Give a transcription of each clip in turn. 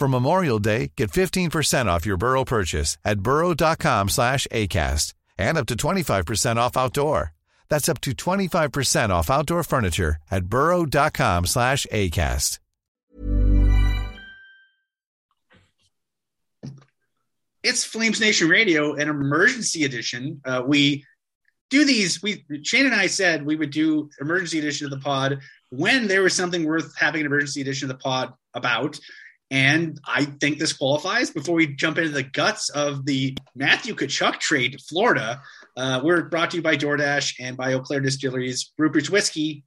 For Memorial Day, get 15% off your Burrow purchase at burrow.com slash ACAST and up to 25% off outdoor. That's up to 25% off outdoor furniture at burrow.com slash ACAST. It's Flames Nation Radio, an emergency edition. Uh, we do these. We Shane and I said we would do emergency edition of the pod when there was something worth having an emergency edition of the pod about. And I think this qualifies. Before we jump into the guts of the Matthew Tkachuk trade to Florida, uh, we're brought to you by DoorDash and by Eau Claire Distilleries, Rupert's Whiskey,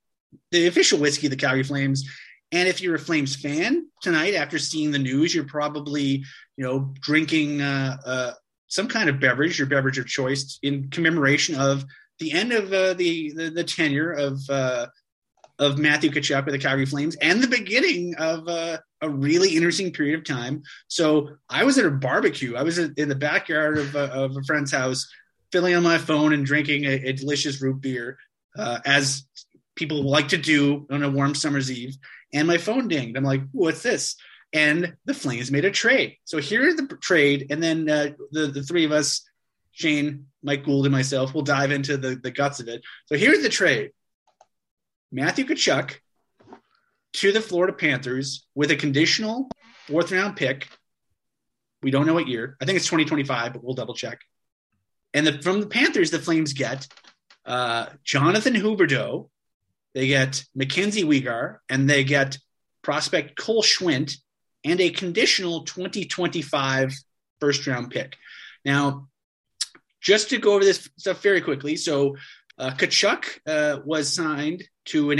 the official whiskey of the Calgary Flames. And if you're a Flames fan tonight, after seeing the news, you're probably, you know, drinking uh, uh, some kind of beverage, your beverage of choice, in commemoration of the end of uh, the, the, the tenure of uh, of Matthew Tkachuk with the Calgary Flames and the beginning of uh, a really interesting period of time. So I was at a barbecue. I was in the backyard of, uh, of a friend's house, filling on my phone and drinking a, a delicious root beer, uh, as people like to do on a warm summer's eve. And my phone dinged. I'm like, "What's this?" And the Flames made a trade. So here's the trade, and then uh, the the three of us, Shane, Mike Gould, and myself, will dive into the the guts of it. So here's the trade Matthew Tkachuk to the Florida Panthers with a conditional fourth round pick. We don't know what year. I think it's 2025, but we'll double check. And the, from the Panthers, the Flames get uh, Jonathan Huberdeau, they get Mackenzie Weegar, and they get prospect Cole Schwindt and a conditional 2025 first round pick. Now, just to go over this stuff very quickly. So, uh, Tkachuk uh, was signed to an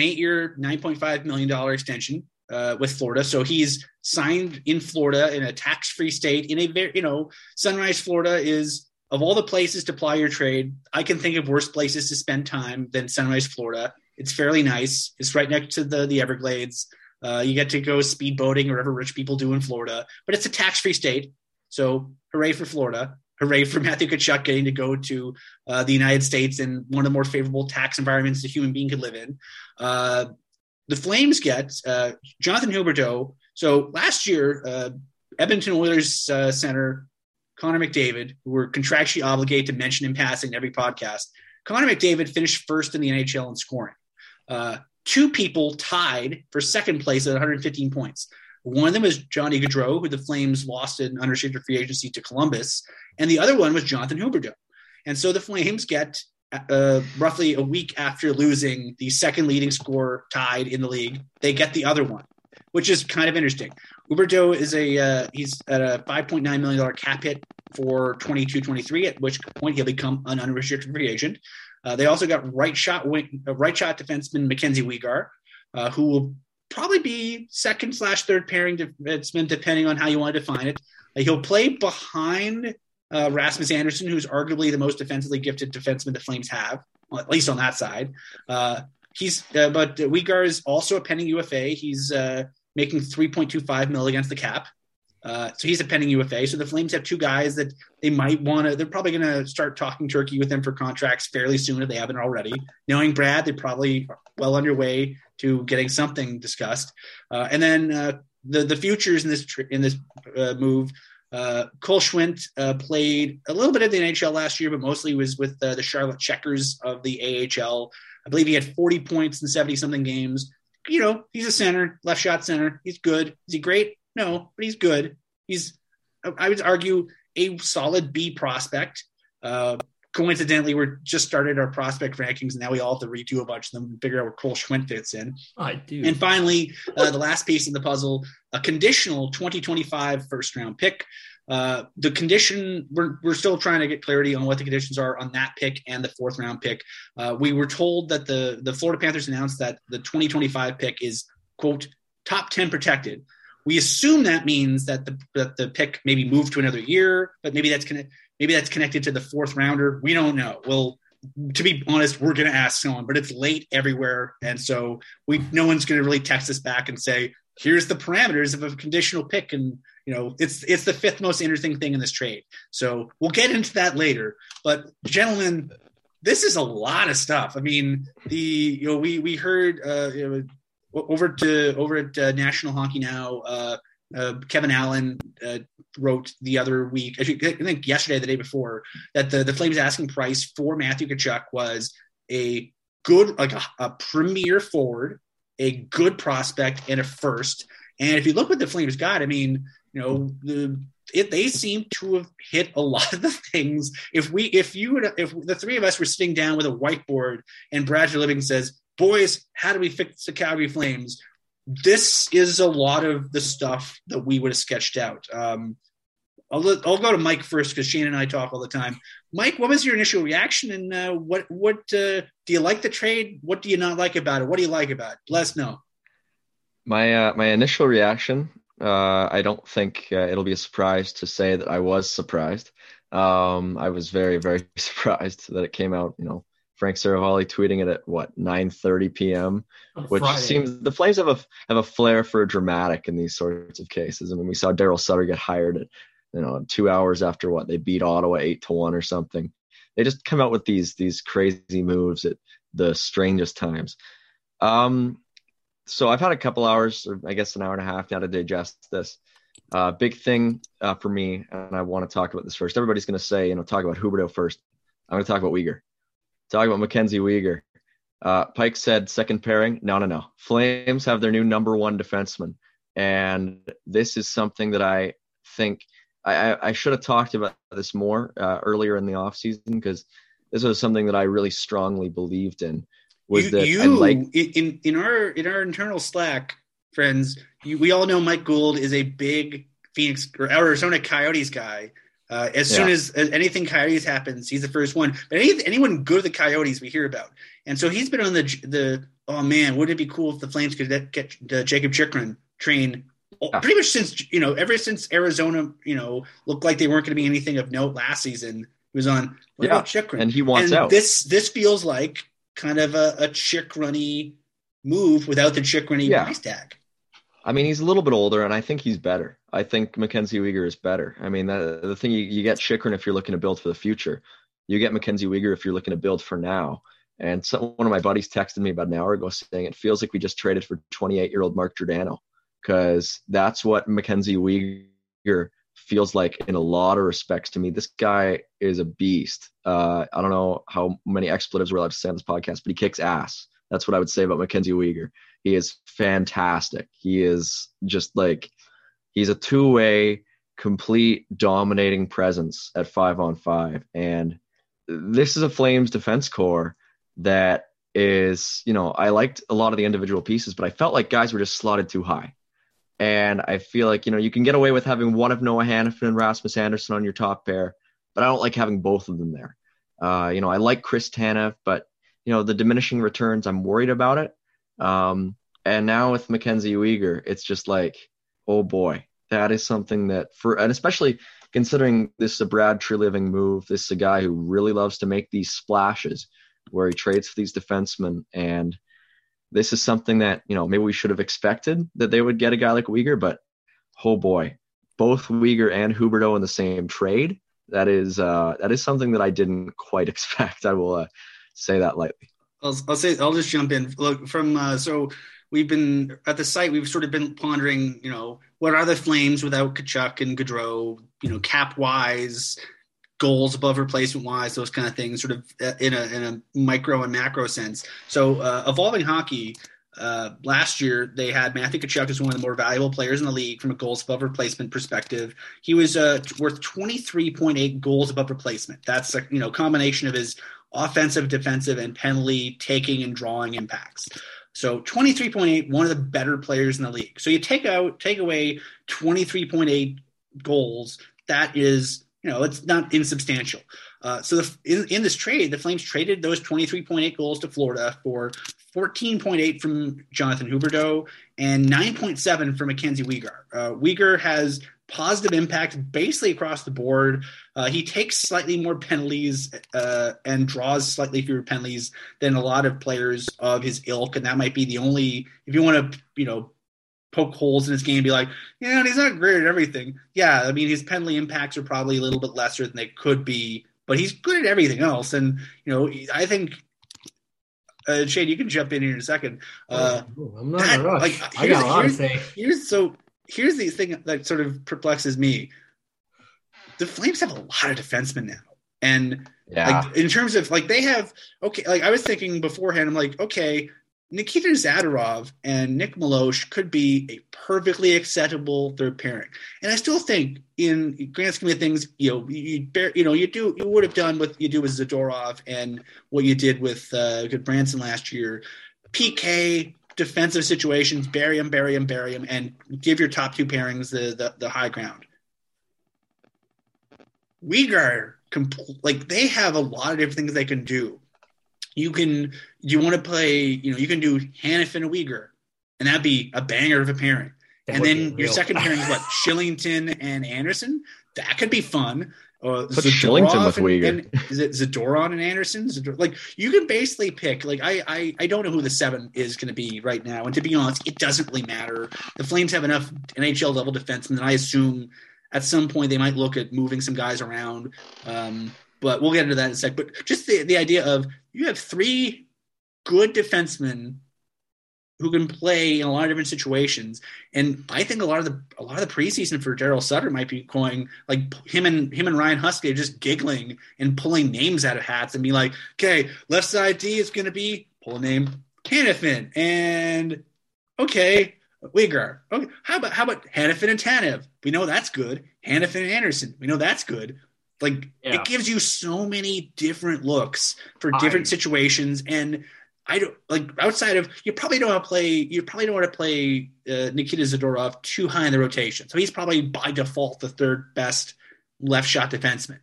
nine point five million dollar extension uh, with Florida. So he's signed in Florida in a tax-free state. In a very, you know, Sunrise, Florida is of all the places to ply your trade. I can think of worse places to spend time than Sunrise, Florida. It's fairly nice. It's right next to the the Everglades. Uh, you get to go speedboating or whatever rich people do in Florida, but it's a tax-free state. So hooray for Florida hooray for Matthew Tkachuk getting to go to uh, the United States in one of the more favorable tax environments a human being could live in. Uh, the Flames get uh, Jonathan Huberdeau. So last year, uh, Edmonton Oilers uh, center Connor McDavid, who were contractually obligated to mention in passing in every podcast, Connor McDavid finished first in the NHL in scoring. Uh, two people tied for second place at 115 points. One of them was Johnny Gaudreau, who the Flames lost in an unrestricted free agency to Columbus, and the other one was Jonathan Huberdeau. And so the Flames get uh, roughly a week after losing the second leading scorer tied in the league, they get the other one, which is kind of interesting. Huberdeau is a uh, he's at a 5.9 million dollar cap hit for 22-23, at which point he'll become an unrestricted free agent. Uh, they also got right shot wing, uh, right shot defenseman Mackenzie Weegar, uh, who will probably be second slash third pairing defenseman, depending on how you want to define it. Uh, he'll play behind uh, Rasmus Andersson, who's arguably the most defensively gifted defenseman the Flames have, well, at least on that side. Uh, he's uh, but Weegar is also a pending UFA. He's uh, making 3.25 mil against the cap. Uh, so he's a pending UFA. So the Flames have two guys that they might want to. They're probably going to start talking turkey with them for contracts fairly soon if they haven't already. Knowing Brad, they're probably well underway to getting something discussed. Uh, and then uh, the the futures in this in this uh, move. Uh, Cole Schwindt played a little bit of the NHL last year, but mostly was with the Charlotte Checkers of the AHL. I believe he had 40 points in 70 something games. You know, he's a center, left shot center. He's good. Is he great? No, but he's good. He's, I would argue, a solid B prospect. Uh, coincidentally, we're just started our prospect rankings, and now we all have to redo a bunch of them and figure out where Cole Schwindt fits in. I do. And finally, uh, the last piece of the puzzle, a conditional 2025 first round pick. Uh, the condition, we're, we're still trying to get clarity on what the conditions are on that pick and the fourth round pick. Uh, we were told that the, the Florida Panthers announced that the 2025 pick is, quote, top 10 protected. We assume that means that the, that the pick maybe moved to another year, but maybe that's connected. Maybe that's connected to the fourth rounder. We don't know. Well, to be honest, we're going to ask someone, but it's late everywhere, and so we no one's going to really text us back and say, "Here's the parameters of a conditional pick," and you know, it's it's the fifth most interesting thing in this trade. So we'll get into that later. But gentlemen, this is a lot of stuff. I mean, the you know we we heard uh, you know, over to over at uh, National Hockey Now. Uh, uh, Kevin Allen uh, wrote the other week, I think yesterday, the day before, that the, the Flames asking price for Matthew Tkachuk was a good, like a, a premier forward, a good prospect, and a first. And if you look what the Flames got, I mean, you know, the it, they seem to have hit a lot of the things. If we, if you, would, if the three of us were sitting down with a whiteboard and Brad Treliving says, "Boys, how do we fix the Calgary Flames?" This is a lot of the stuff that we would have sketched out. Um, I'll, let, I'll go to Mike first because Shane and I talk all the time. Mike, what was your initial reaction, and uh, what what uh, do you like the trade? What do you not like about it? What do you like about it? Let us know. My uh, my initial reaction uh, I don't think uh, it'll be a surprise to say that I was surprised. Um, I was very, very surprised that it came out. You know, Frank Seravalli tweeting it at what 9:30 p.m., which Friday. seems the Flames have a have a flair for dramatic in these sorts of cases. I mean, we saw Daryl Sutter get hired at you know two hours after what they beat Ottawa eight to one or something. They just come out with these these crazy moves at the strangest times. Um, so I've had a couple hours, or I guess an hour and a half now to digest this. Uh, big thing uh, for me, and I want to talk about this first. Everybody's going to say, you know, talk about Huberdeau first. I'm going to talk about Weegar. Talk about Mackenzie Weegar. Uh, Pike said second pairing. No, no, no. Flames have their new number one defenseman, and this is something that I think I, I should have talked about this more uh, earlier in the offseason because this was something that I really strongly believed in was you, that you, like in in our in our internal Slack, friends. You, we all know Mike Gould is a big Phoenix or Arizona Coyotes guy. Uh, as yeah. soon as, as, anything Coyotes happens, he's the first one. But any, anyone good to the Coyotes, we hear about. And so he's been on the the. Oh man, wouldn't it be cool if the Flames could get, get uh, Jakob Chychrun train yeah. pretty much since you know ever since Arizona you know looked like they weren't going to be anything of note last season. He was on what yeah. about Chychrun? and he wants and out. This this feels like kind of a, a chick runny move without the chick runny yeah. price tag. I mean, he's a little bit older, and I think he's better. I think Mackenzie Weegar is better. I mean, the, the thing you, you get Chychrun if you're looking to build for the future. You get Mackenzie Weegar if you're looking to build for now. And so, one of my buddies texted me about an hour ago saying it feels like we just traded for 28 year old Mark Giordano because that's what Mackenzie Weegar feels like in a lot of respects to me. This guy is a beast. Uh, I don't know how many expletives we're allowed to say on this podcast, but he kicks ass. That's what I would say about Mackenzie Weegar. He is fantastic. He is just like he's a two-way, complete dominating presence at five on five. And this is a Flames defense core that is, you know, I liked a lot of the individual pieces, but I felt like guys were just slotted too high. And I feel like, you know, you can get away with having one of Noah Hanifin and Rasmus Andersson on your top pair, but I don't like having both of them there. Uh, you know, I like Chris Tanev, but, you know, the diminishing returns, I'm worried about it. Um, and now with Mackenzie Weegar, it's just like, oh boy, that is something that for, and especially considering this is a Brad Treliving move, this is a guy who really loves to make these splashes where he trades for these defensemen and – this is something that you know maybe we should have expected that they would get a guy like Weegar, but oh boy, both Weegar and Huberdeau in the same trade. That is uh, that is something that I didn't quite expect. I will uh, say that lightly. I'll, I'll say I'll just jump in. Look from uh, so we've been at the site. We've sort of been pondering, you know, what are the Flames without Tkachuk and Gaudreau, you know, cap wise, goals above replacement wise, those kind of things, sort of uh, in a in a micro and macro sense. So, uh, evolving hockey, uh, last year they had Matthew Tkachuk as one of the more valuable players in the league from a goals above replacement perspective. He was uh, worth 23.8 goals above replacement. That's a you know combination of his offensive, defensive, and penalty taking and drawing impacts. So 23.8, one of the better players in the league. So you take out take away 23.8 goals. That is you know it's not insubstantial. Uh, so the, in, in this trade, the Flames traded those 23.8 goals to Florida for 14.8 from Jonathan Huberdeau and 9.7 from Mackenzie Weegar. Uh, Weegar has positive impact basically across the board. Uh, he takes slightly more penalties uh, and draws slightly fewer penalties than a lot of players of his ilk, and that might be the only. If you want to, you know, poke holes in his game, and be like, yeah, he's not great at everything. Yeah, I mean, his penalty impacts are probably a little bit lesser than they could be but he's good at everything else. And you know, I think uh, Shane, you can jump in here in a second. Uh, oh, I'm not that, in a rush. Like, I got a lot to say. Here's so here's the thing that sort of perplexes me. The Flames have a lot of defensemen now, and yeah. like in terms of like they have okay. Like I was thinking beforehand, I'm like, okay, Nikita Zadorov and Nick Meloche could be a perfectly acceptable third pairing, and I still think, in grand scheme of things, you know, you bear, you know, you do you would have done what you do with Zadorov and what you did with uh, Branson last year. PK defensive situations, bury him, bury him, bury him, and give your top two pairings the the, the high ground. Compl- like they have a lot of different things they can do you can you want to play, you know, you can do Hanifin and Weegar, and that'd be a banger of a pairing. That and then your second pairing is what Kylington and Andersson. That could be fun. Uh, Put Kylington with Weegar. And, is it Zadorov and Andersson? Zador- like you can basically pick. Like I, I, I don't know who the seven is going to be right now, and to be honest, it doesn't really matter. The Flames have enough NHL level defensemen that I assume at some point they might look at moving some guys around. Um, but we'll get into that in a sec. But just the, the idea of you have three good defensemen who can play in a lot of different situations. And I think a lot of the a lot of the preseason for Daryl Sutter might be going like him and him and Ryan Huska are just giggling and pulling names out of hats and be like, okay, left side D is going to be pull a name Hanifin and okay. Weegar. Okay, how about how about Hanifin and Tanev? We know that's good. Hanifin and Andersson. We know that's good. Like yeah. it gives you so many different looks for different I, situations, and I don't like outside of you probably don't want to play. You probably don't want to play uh, Nikita Zadorov too high in the rotation, so he's probably by default the third best left shot defenseman.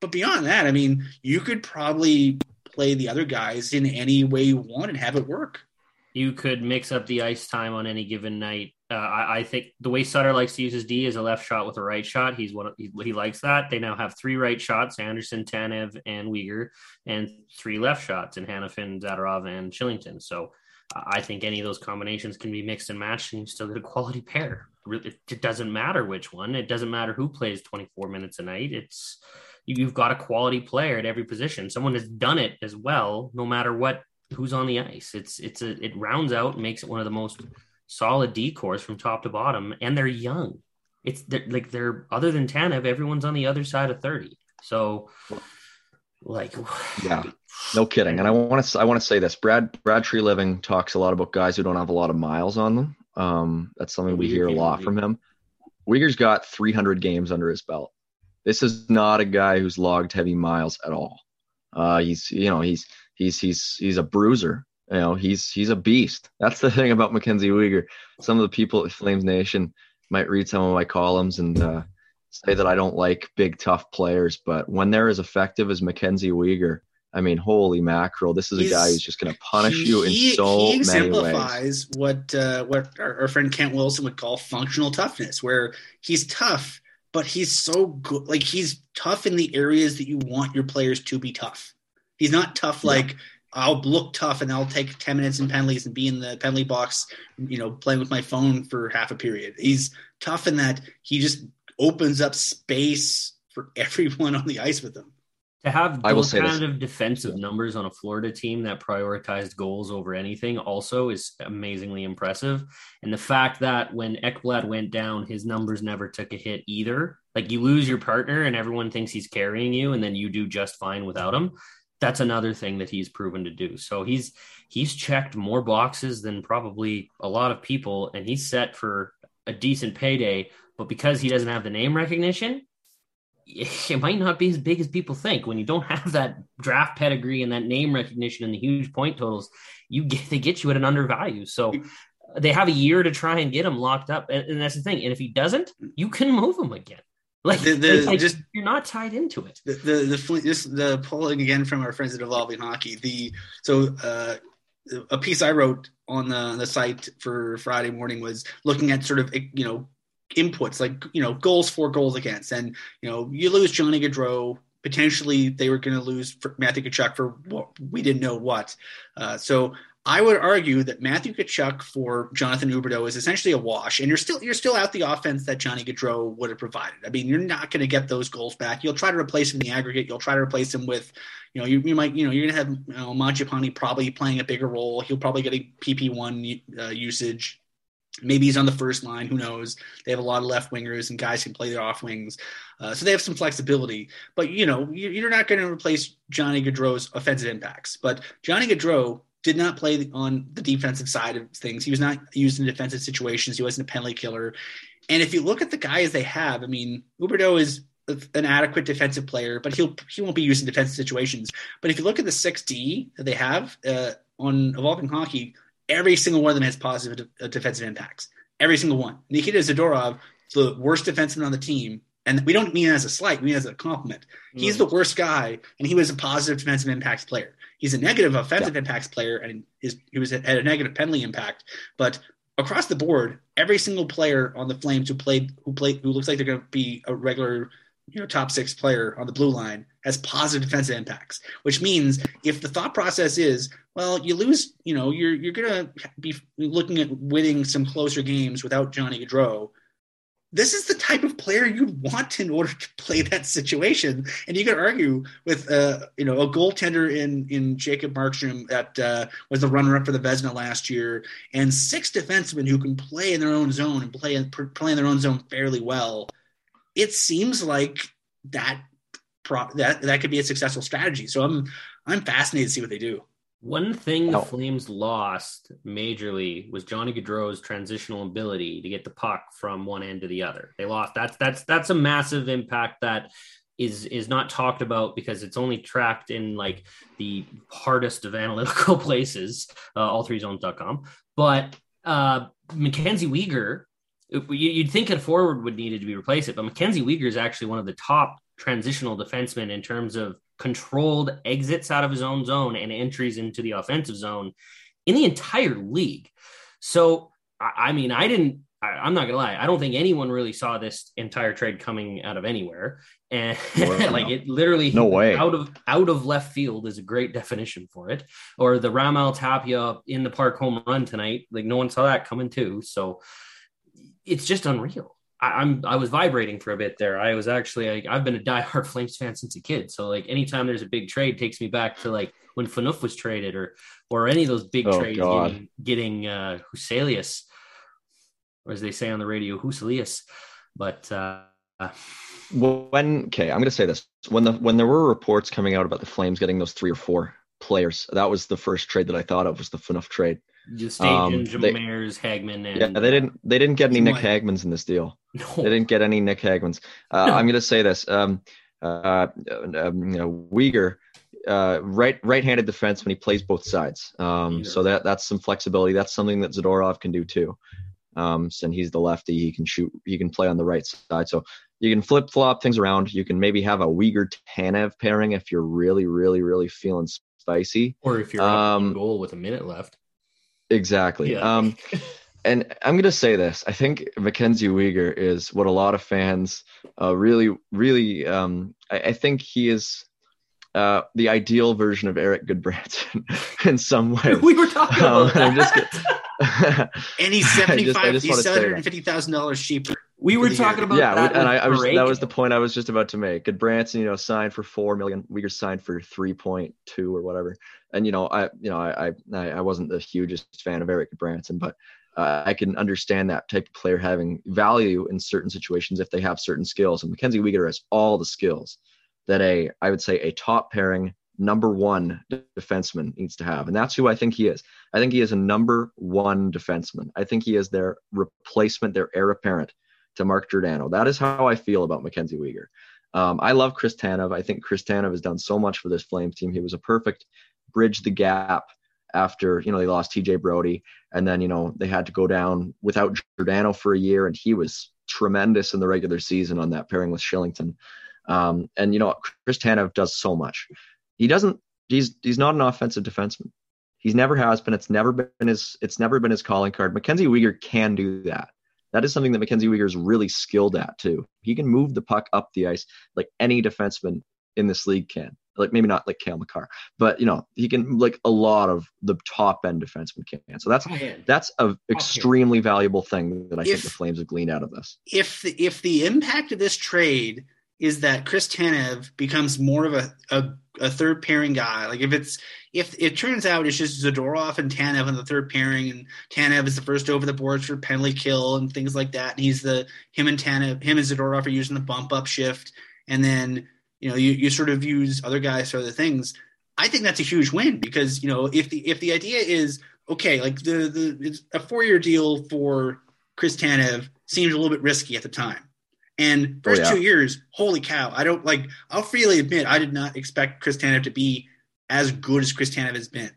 But beyond that, I mean, you could probably play the other guys in any way you want and have it work. You could mix up the ice time on any given night uh, I, I, think the way Sutter likes to use his D is a left shot with a right shot. He's one. He, he, likes that. They now have three right shots: Andersson, Tanev, and Weegar, and three left shots in Hanifin, Zadorov, and Kylington. So uh, I think any of those combinations can be mixed and matched, and you still get a quality pair. It, it doesn't matter which one. It doesn't matter who plays 24 minutes a night. It's you've got a quality player at every position. Someone has done it as well, no matter what who's on the ice. It's it's a it rounds out and makes it one of the most solid D corps from top to bottom, and they're young. It's they're, like they're other than Tanev, everyone's on the other side of thirty. So, like, yeah, no kidding. And I want to I want to say this: Brad Brad Treliving talks a lot about guys who don't have a lot of miles on them. Um, that's something we hear a lot from him. Weegar's got 300 games under his belt. This is not a guy who's logged heavy miles at all. Uh, he's you know he's he's he's he's a bruiser you know he's he's a beast that's the thing about mackenzie weegar some of the people at flames nation might read some of my columns and uh, say that i don't like big tough players but when they're as effective as mackenzie weegar I mean, holy mackerel! This is a guy who's just going to punish he, you in so he exemplifies what uh, what our, our, friend Kent Wilson would call functional toughness, where he's tough, but he's so good. Like he's tough in the areas that you want your players to be tough. He's not tough like yeah. I'll look tough and I'll take 10 minutes in penalties and be in the penalty box, you know, playing with my phone for half a period. He's tough in that he just opens up space for everyone on the ice with him. To have those kind of defensive numbers on a Florida team that prioritized goals over anything also is amazingly impressive. And the fact that when Ekblad went down, his numbers never took a hit either. Like you lose your partner and everyone thinks he's carrying you, and then you do just fine without him that's another thing that he's proven to do. So he's he's checked more boxes than probably a lot of people, and he's set for a decent payday. But because he doesn't have the name recognition, it might not be as big as people think. When you don't have that draft pedigree and that name recognition and the huge point totals, you get they get you at an undervalue. So they have a year to try and get him locked up, and, and that's the thing. And if he doesn't, you can move him again. Like, The- the- like, just- you're not tied into it. the the the, this, the polling again from our friends at Evolving Hockey. The so uh, a piece I wrote on the the site for Friday morning was looking at sort of you know inputs like you know goals for goals against, and you know you lose Johnny Gaudreau. Potentially, they were going to lose for Matthew Tkachuk for what we didn't know what. Uh, so I would argue that Matthew Tkachuk for Jonathan Huberdeau is essentially a wash, and you're still you're still out the offense that Johnny Gaudreau would have provided. I mean, you're not going to get those goals back. You'll try to replace him in the aggregate. You'll try to replace him with, you know, you, you might you know you're going to have you know, probably playing a bigger role. He'll probably get a PP one uh, usage. Maybe he's on the first line. Who knows? They have a lot of left wingers and guys can play their off wings, uh, so they have some flexibility. But you know, you, you're not going to replace Johnny Gaudreau's offensive impacts. But Johnny Gaudreau did not play on the defensive side of things. He was not used in defensive situations. He wasn't a penalty killer. And if you look at the guys they have, I mean, Huberdeau is an adequate defensive player, but he'll he won't be used in defensive situations. But if you look at the six D that they have uh, on evolving hockey, every single one of them has positive de- defensive impacts. Every single one. Nikita Zadorov, the worst defenseman on the team, and we don't mean as a slight, we mean as a compliment. He's the worst guy, and he was a positive defensive impacts player. He's a negative offensive impacts player, and his, he was at a negative penalty impact. But across the board, every single player on the Flames who played, who played, who looks like they're going to be a regular, you know, top six player on the blue line has positive defensive impacts. Which means if the thought process is, well, you lose, you know, you're you're going to be looking at winning some closer games without Johnny Gaudreau this is the type of player you'd want in order to play that situation. And you could argue with, uh, you know, a goaltender in in Jacob Markstrom that uh, was the runner-up for the Vezina last year, and six defensemen who can play in their own zone and play play in their own zone fairly well. It seems like that that that could be a successful strategy. So I'm I'm fascinated to see what they do. One thing the Oh. Flames lost majorly was Johnny Gaudreau's transitional ability to get the puck from one end to the other. They lost. That's that's that's a massive impact that is is not talked about because it's only tracked in like the hardest of analytical places, uh, all3zones.com. But uh, Mackenzie you- you'd think a forward would needed to be replaced, but Mackenzie Weegar is actually one of the top transitional defensemen in terms of controlled exits out of his own zone and entries into the offensive zone in the entire league. So, I, I mean, I didn't, I, I'm not gonna lie, I don't think anyone really saw this entire trade coming out of anywhere. And Well, like no. it literally No way. out of out of left field is a great definition for it. Or the Raimel Tapia in the park home run tonight, like no one saw that coming too. So it's just unreal. I, I'm I was vibrating for a bit there. I was actually like, I've been a diehard Flames fan since a kid. So like anytime there's a big trade, takes me back to like when Phaneuf was traded or or any of those big Oh, trades God. getting, getting uh Huselius, or as they say on the radio, Huselius. But uh when okay i'm going to say this when the when there were reports coming out about the flames getting those three or four players that was the first trade that i thought of was the Phaneuf trade just Um, Stajan, they- Hagman, and yeah they didn't they didn't get any nick Why? hagmans in this deal. No, they didn't get any nick hagmans. Uh, i'm going to say this um uh um, you know Weegar, uh right right-handed defense when he plays both sides. Um so that that's some flexibility. That's something that zadorov can do too. Um and he's the lefty he can shoot he can play on the right side. So you can flip flop things around. You can maybe have a Weegar Tanev pairing if you're really, really, really feeling spicy. or if you're up Um, goal with a minute left. Exactly. Yeah. Um, and I'm going to say this. I think Mackenzie Weegar is what a lot of fans uh, really, really, um, I, I think he is uh, the ideal version of Eric Gudbranson in some ways. we were talking Um, about I'm just. And he's I just- I seventy just five. wanna He's say seven that. hundred fifty thousand dollars cheaper. We were for the year. talking about yeah, that. and I, I was that was the point I was just about to make. Gudbranson, you know, signed for four million. Weegar signed for three point two or whatever. And you know, I you know, I I, I wasn't the hugest fan of Eric Gudbranson, but uh, I can understand that type of player having value in certain situations if they have certain skills. And Mackenzie Weegar has all the skills that a I would say a top pairing number one defenseman needs to have. And that's who I think he is. I think he is a number one defenseman. I think he is their replacement, their heir apparent to Mark Giordano. That is how I feel about Mackenzie Weegar. Um, I love Chris Tanev. I think Chris Tanev has done so much for this Flames team. He was a perfect bridge the gap after, you know, they lost TJ Brodie and then, you know, they had to go down without Giordano for a year and he was tremendous in the regular season on that pairing with Kylington. Um, and, you know, Chris Tanev does so much. He doesn't, he's, he's not an offensive defenseman. He's never has been. It's never been his, it's never been his calling card. Mackenzie Weegar can do that. That is something that Mackenzie Weegar is really skilled at too. He can move the puck up the ice like any defenseman in this league can. Like maybe not like Cale Makar, but you know he can like a lot of the top end defensemen can. So that's oh, that's a oh, extremely valuable thing that I if, think the Flames have gleaned out of this. If the, if the impact of this trade is that Chris Tanev becomes more of a, a, a, third pairing guy. Like if it's if it turns out it's just Zadorov and Tanev in the third pairing, and Tanev is the first over the boards for penalty kill and things like that. And he's the him and Tanev, him and Zadorov are using the bump up shift, and then you know you, you sort of use other guys for other things. I think that's a huge win because you know if the if the idea is okay, like the the it's a four year deal for Chris Tanev seems a little bit risky at the time and oh, first oh, yeah. two years, holy cow! I don't like. I'll freely admit I did not expect Chris Tanev to be as good as Chris Tanev has been.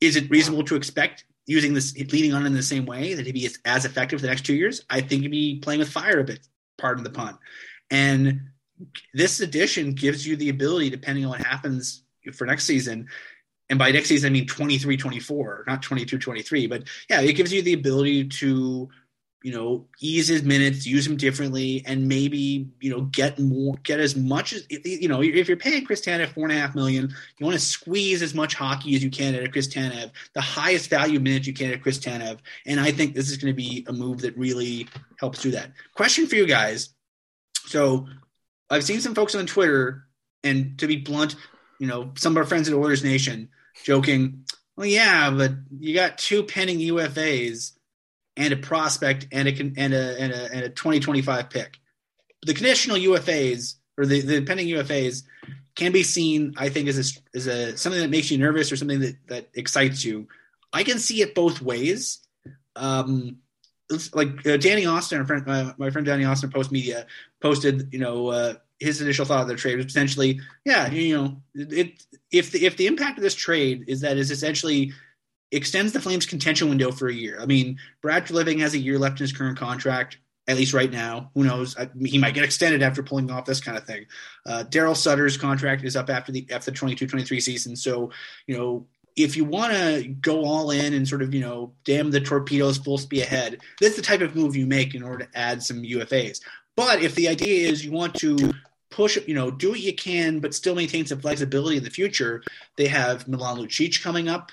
Is it reasonable to expect using this leading on in the same way that he'd be as effective for the next two years? I think he'd be playing with fire a bit. Pardon the pun. And this addition gives you the ability, depending on what happens for next season, and by next season I mean 23 24, not 22 23, but yeah, it gives you the ability to you know, ease his minutes, use him differently, and maybe you know get more, get as much as you know. If you're paying Chris Tanev four and a half million, you want to squeeze as much hockey as you can of Chris Tanev, the highest value minutes you can of Chris Tanev, and I think this is going to be a move that really helps do that. Question for you guys: So, I've seen some folks on Twitter, and to be blunt, you know, some of our friends at Oilers Nation joking, "Well, yeah, but you got two pending UFAs." And a prospect and a and a and a, and a 2025 pick. The conditional UFAs or the, the pending UFAs can be seen, I think, as a, as a something that makes you nervous or something that that excites you. I can see it both ways. Um, like uh, Danny Austin, friend, uh, my friend Danny Austin, Post Media, posted, you know, uh, his initial thought of the trade was potentially, yeah, you know, it if the if the impact of this trade is that is essentially extends the Flames' contention window for a year. I mean, Brad Living has a year left in his current contract, at least right now. Who knows? I, he might get extended after pulling off this kind of thing. Uh, Daryl Sutter's contract is up after the after the 22-23 season. So, you know, if you want to go all in and sort of, you know, damn the torpedoes full speed ahead, that's the type of move you make in order to add some UFAs. But if the idea is you want to push, you know, do what you can, but still maintain some flexibility in the future, they have Milan Lucic coming up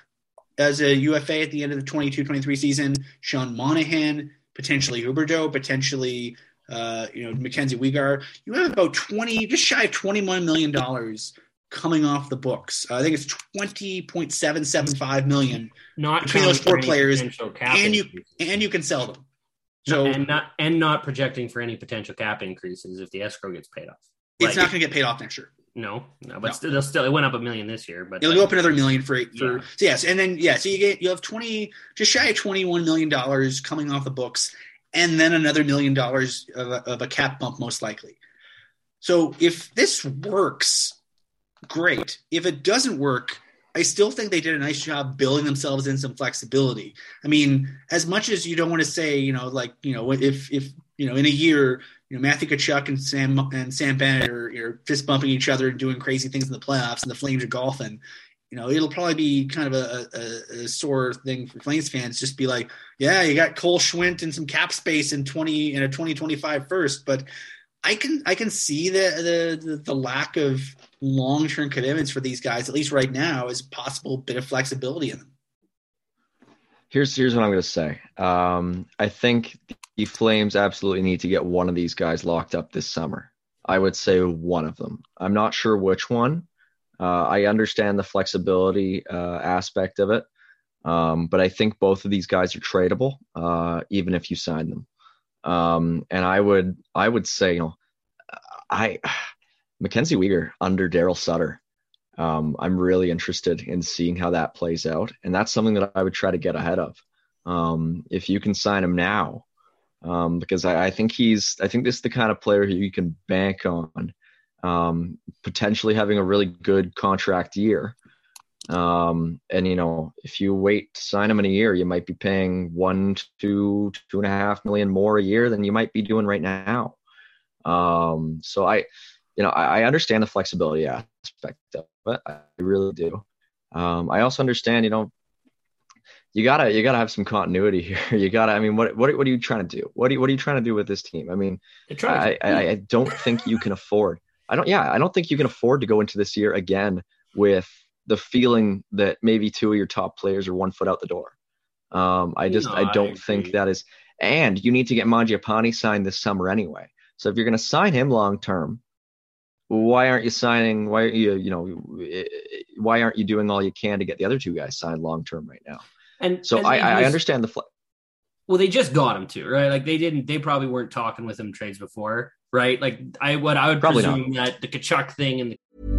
as a UFA at the end of the 22-23 season. Sean Monahan, potentially Huberdeau, potentially uh, you know Mackenzie Weegar. You have about 20, just shy of 21 million dollars coming off the books. Uh, I think it's 20.775 million not between those four players, and you and you can sell them. So and not and not projecting for any potential cap increases if the escrow gets paid off. It's like, not going to get paid off next year. No, no, but no. Still, still, it went up a million this year. But it'll like, go up another million for for yeah. so yes, and then yeah, so you get you have twenty just shy of twenty one million dollars coming off the books, and then another million dollars of a, of a cap bump most likely. So if this works, great. If it doesn't work, I still think they did a nice job building themselves in some flexibility. I mean, as much as you don't want to say, you know, like you know, if if you know in a year you know Matthew Tkachuk and Sam and Sam Bennett are, are fist bumping each other and doing crazy things in the playoffs, and the Flames are golfing. You know, it'll probably be kind of a, a, a sore thing for Flames fans. Just be like, yeah, you got Cole Schwindt and some cap space in twenty in a twenty twenty five first, but I can I can see the the, the lack of long term commitments for these guys, at least right now, is possible bit of flexibility in them. Here's here's what I'm going to say. Um, I think the Flames absolutely need to get one of these guys locked up this summer. I would say one of them. I'm not sure which one. Uh, I understand the flexibility uh, aspect of it, um, but I think both of these guys are tradable, uh, even if you sign them. Um, and I would I would say, you know, I Mackenzie Weegar under Daryl Sutter. Um, I'm really interested in seeing how that plays out, and that's something that I would try to get ahead of. Um, if you can sign him now, um, because I, I, think he's, I think this is the kind of player who you can bank on um, potentially having a really good contract year. Um, and you know, if you wait to sign him in a year, you might be paying one, two, two and a half million more a year than you might be doing right now. Um, so I, you know, I, I understand the flexibility aspect of it. I really do. Um, I also understand, you know, you gotta you gotta have some continuity here. You gotta. I mean, what what what are you trying to do? What are you, what are you trying to do with this team? I mean, I, I, I don't think you can afford. I don't. Yeah, I don't think you can afford to go into this year again with the feeling that maybe two of your top players are one foot out the door. Um, I just no, I don't I think that is. And you need to get Mangiapane signed this summer anyway. So if you're going to sign him long term, why aren't you signing? Why are you you know why aren't you doing all you can to get the other two guys signed long term right now? And so and I, I understand the. Fl- well, they just got him to right. Like they didn't. They probably weren't talking with him trades before, right? Like I what I would probably presume not. that the Tkachuk thing and the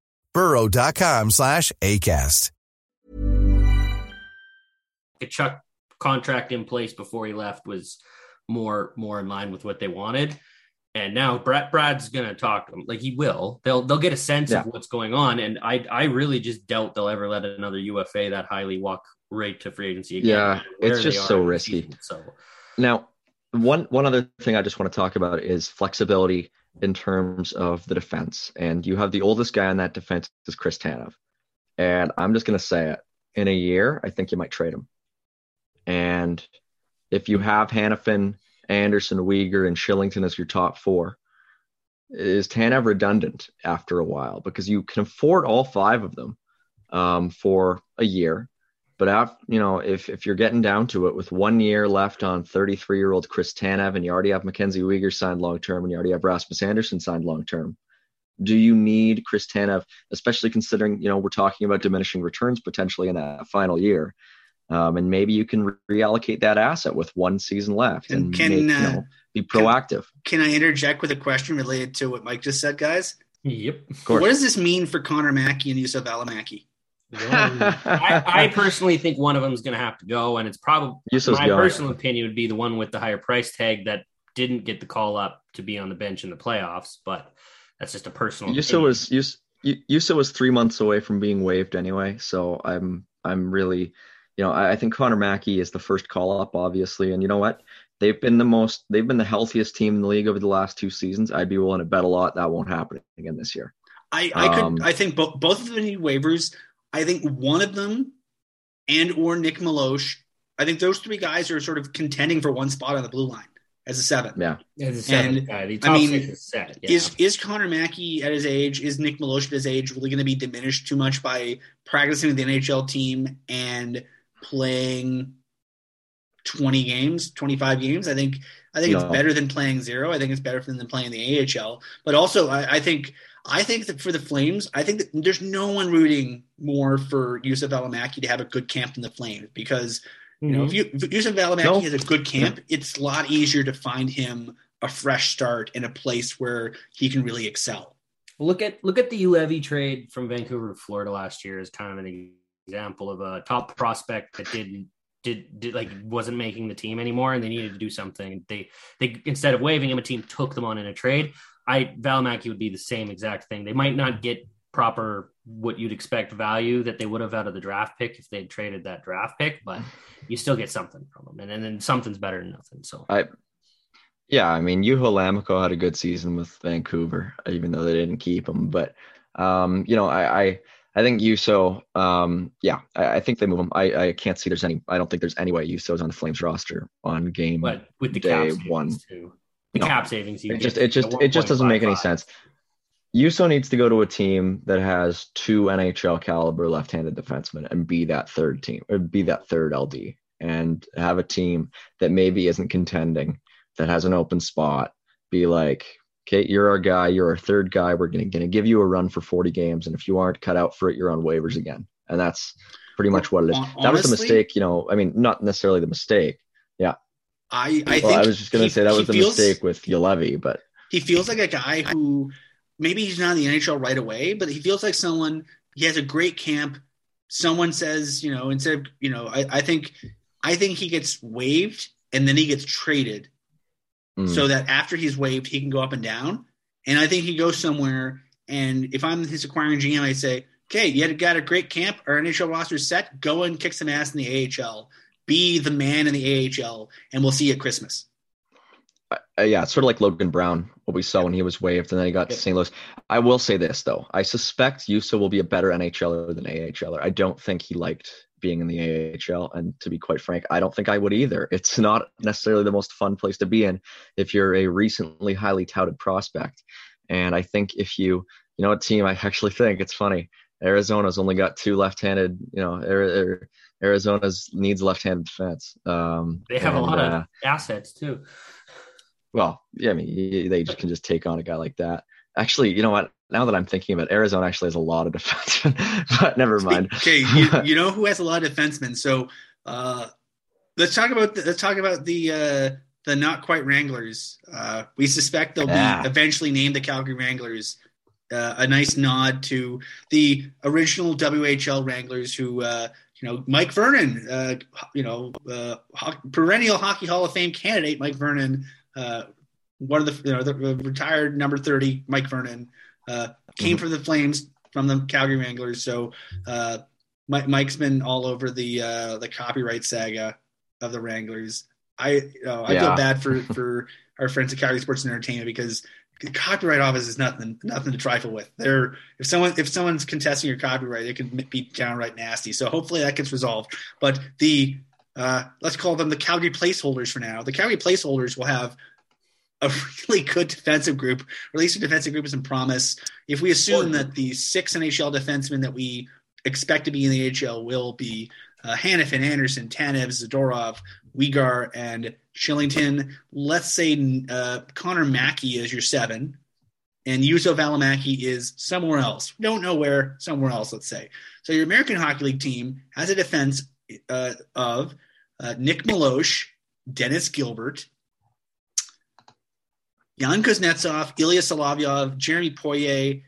burrow.com slash ACAST. Chuck contract in place before he left was more more in line with what they wanted. And now Brad Brad's gonna talk to him. Like he will. They'll they'll get a sense yeah. of what's going on. And I I really just doubt they'll ever let another UFA that highly walk rate to free agency again. Yeah, it's just so risky. Season, so now one one other thing I just want to talk about is flexibility in terms of the defense. And you have the oldest guy on that defense is Chris Tanev. And I'm just going to say it. In a year, I think you might trade him. And if you have Hanifin, Andersson, Weegar, and Kylington as your top four, is Tanev redundant after a while? Because you can afford all five of them um, for a year. But after, you know, if if you're getting down to it, with one year left on 33 year old Chris Tanev, and you already have Mackenzie Weegar signed long term, and you already have Rasmus Andersson signed long term, do you need Chris Tanev, especially considering you know we're talking about diminishing returns potentially in that final year, um, and maybe you can reallocate that asset with one season left and, and can make, you know, uh, be proactive. Can, can I interject with a question related to what Mike just said, guys? Yep. What does this mean for Connor Mackey and Juuso Valimaki? I, I, personally think one of them is going to have to go, and it's probably my going. personal opinion would be the one with the higher price tag that didn't get the call up to be on the bench in the playoffs. But that's just a personal. Juuso was Juuso was three months away from being waived anyway, so I'm I'm really, you know, I, I think Connor Mackey is the first call up, obviously, and you know what? They've been the most, they've been the healthiest team in the league over the last two seasons. I'd be willing to bet a lot that won't happen again this year. I, I um, could, I think both both of them need waivers. I think one of them and or Nick Meloche, I think those three guys are sort of contending for one spot on the blue line as a seven. Yeah. As a seven and, guy. I mean, is, yeah. is is Connor Mackey at his age, is Nick Meloche at his age really going to be diminished too much by practicing with the NHL team and playing 20 games, 25 games? I think I think no. it's better than playing zero. I think it's better than playing the AHL. But also, I, I think I think that for the Flames, I think that there's no one rooting more for Juuso Valimaki to have a good camp than the Flames because you know if, mm-hmm. you, if Juuso Valimaki No. has a good camp, it's a lot easier to find him a fresh start in a place where he can really excel. Look at look at the Levy trade from Vancouver to Florida last year as kind of an example of a top prospect that didn't did, did like wasn't making the team anymore and they needed to do something. They they instead of waiving him, a team took them on in a trade. I Valimaki would be the same exact thing. They might not get proper what you'd expect value that they would have out of the draft pick if they'd traded that draft pick, but you still get something from them, and, and then something's better than nothing. So I, yeah, I mean, Juho Lammikko had a good season with Vancouver, even though they didn't keep him. But, um, you know, I, I, I think Juuso, um, yeah, I, I think they move him. I, I can't see there's any. I don't think there's any way Juuso's on the Flames roster on game. but with the Day one. too. The No. cap savings, you it just, it just it just doesn't make any 1.55. sense. Juuso needs to go to a team that has two NHL caliber left-handed defensemen and be that third team or be that third LD and have a team that maybe isn't contending that has an open spot. Be like, okay, you're our guy, you're our third guy. We're gonna gonna give you a run for 40 games, and if you aren't cut out for it, you're on waivers again. And that's pretty much what it is. Hon- that was the mistake, you know. I mean, not necessarily the mistake. I, I well, think I was just gonna he- say that was the feels- mistake with Yalevi, but he feels like a guy who maybe he's not in the NHL right away, but he feels like someone he has a great camp. Someone says, you know, instead of, you know, I, I think I think he gets waived and then he gets traded mm, so that after he's waived, he can go up and down. And I think he goes somewhere. And if I'm his acquiring GM, I say, okay, you had got a great camp. Our NHL roster set. Go and kick some ass in the AHL. Be the man in the AHL, and we'll see you at Christmas. Uh, uh, yeah, it's sort of like Logan Brown, what we saw when he was waived and then he got to St. Louis. I will say this though, I suspect Juuso will be a better NHLer than AHLer. I don't think he liked being in the AHL, and to be quite frank, I don't think I would either. It's not necessarily the most fun place to be in if you're a recently highly touted prospect. And I think if you, you know, a team, I actually think it's funny. Arizona's only got two left-handed. You know, Ari- Ari- Arizona's needs left-handed defense. Um, They have a lot of uh, assets too. well, yeah, I mean, they just can just take on a guy like that. Actually, you know what? Now that I'm thinking about it, Arizona actually has a lot of defensemen, but never mind. Okay, you, you know who has a lot of defensemen. So uh, let's talk about the, let's talk about the uh, the not quite Wranglers. Uh, we suspect they'll Yeah. be eventually named the Calgary Wranglers. Uh, a nice nod to the original WHL Wranglers, who uh, you know Mike Vernon, uh, you know uh, ho- perennial Hockey Hall of Fame candidate Mike Vernon, uh, one of the you know the retired number thirty Mike Vernon uh, came from the Flames from the Calgary Wranglers. So uh, Mike, Mike's been all over the uh, the copyright saga of the Wranglers. I you know, I feel bad for for our friends at Calgary Sports and Entertainment because the copyright office is nothing nothing to trifle with. They're if someone if someone's contesting your copyright, it can be downright nasty. So hopefully that gets resolved. But the uh, let's call them the Calgary placeholders for now. The Calgary placeholders will have a really good defensive group, or at least a defensive group with some promise. If we assume that the six NHL defensemen that we expect to be in the AHL will be uh, Hanifin, Andersson, Tanev, Zadorov, Weegar, and Kylington. Let's say uh, Connor Mackey is your seven, and Juuso Valimaki is somewhere else. Don't know where, somewhere else, let's say. So your American Hockey League team has a defense uh, of uh, Nick Meloche, Dennis Gilbert, Yan Kuznetsov, Ilya Solovyov, Jeremy Poirier,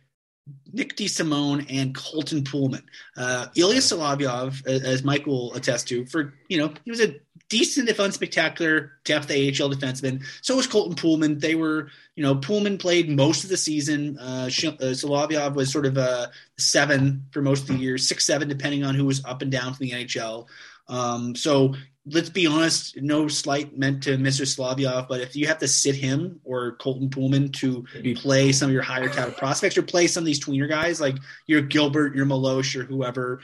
Nick DeSimone, and Colton Poolman. Uh, Ilya Solovyov, as Mike will attest to, for you know, he was a decent, if unspectacular, depth AHL defenseman. So was Colton Poolman. They were, you know, Poolman played most of the season. Uh, uh, Solovyov was sort of a seven for most of the year, six seven, depending on who was up and down from the NHL. Um, so let's be honest, no slight meant to Mr. Solovyov, but if you have to sit him or Colton Poolman to play some of your higher touted prospects or play some of these tweener guys like your Gilbert, your Meloche, or whoever,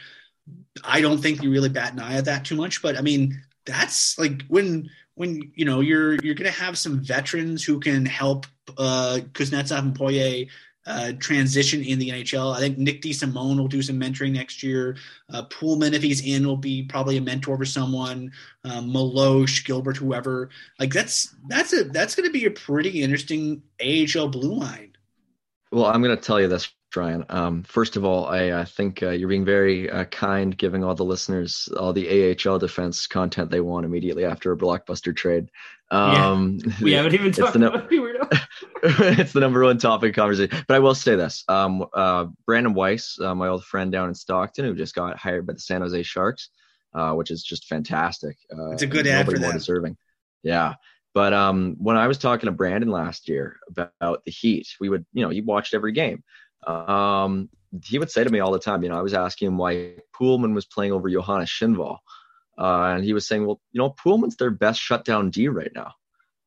I don't think you really bat an eye at that too much. But I mean, that's like when when you know you're you're going to have some veterans who can help uh, Kuznetsov and Poirier uh, transition in the NHL. I think Nick DeSimone will do some mentoring next year. Uh, Poolman, if he's in, will be probably a mentor for someone. Um, Meloche, Gilbert, whoever. Like that's that's a that's going to be a pretty interesting AHL blue line. Well, I'm going to tell you this, Ryan. Um, first of all, I uh, think uh, you're being very uh, kind, giving all the listeners all the AHL defense content they want immediately after a blockbuster trade. Um, yeah. We haven't even talked the, about it. it's the number one topic conversation. But I will say this: um, uh, Brandon Weiss, uh, my old friend down in Stockton, who just got hired by the San Jose Sharks, uh, which is just fantastic. it's a good ad for them. Deserving. Yeah. But um, when I was talking to Brandon last year about the Heat, we would, you know, he watched every game. Um, he would say to me all the time, you know, I was asking him why Poolman was playing over Johannes Kinnvall. Uh, and he was saying, well, you know, Poolman's their best shutdown D right now.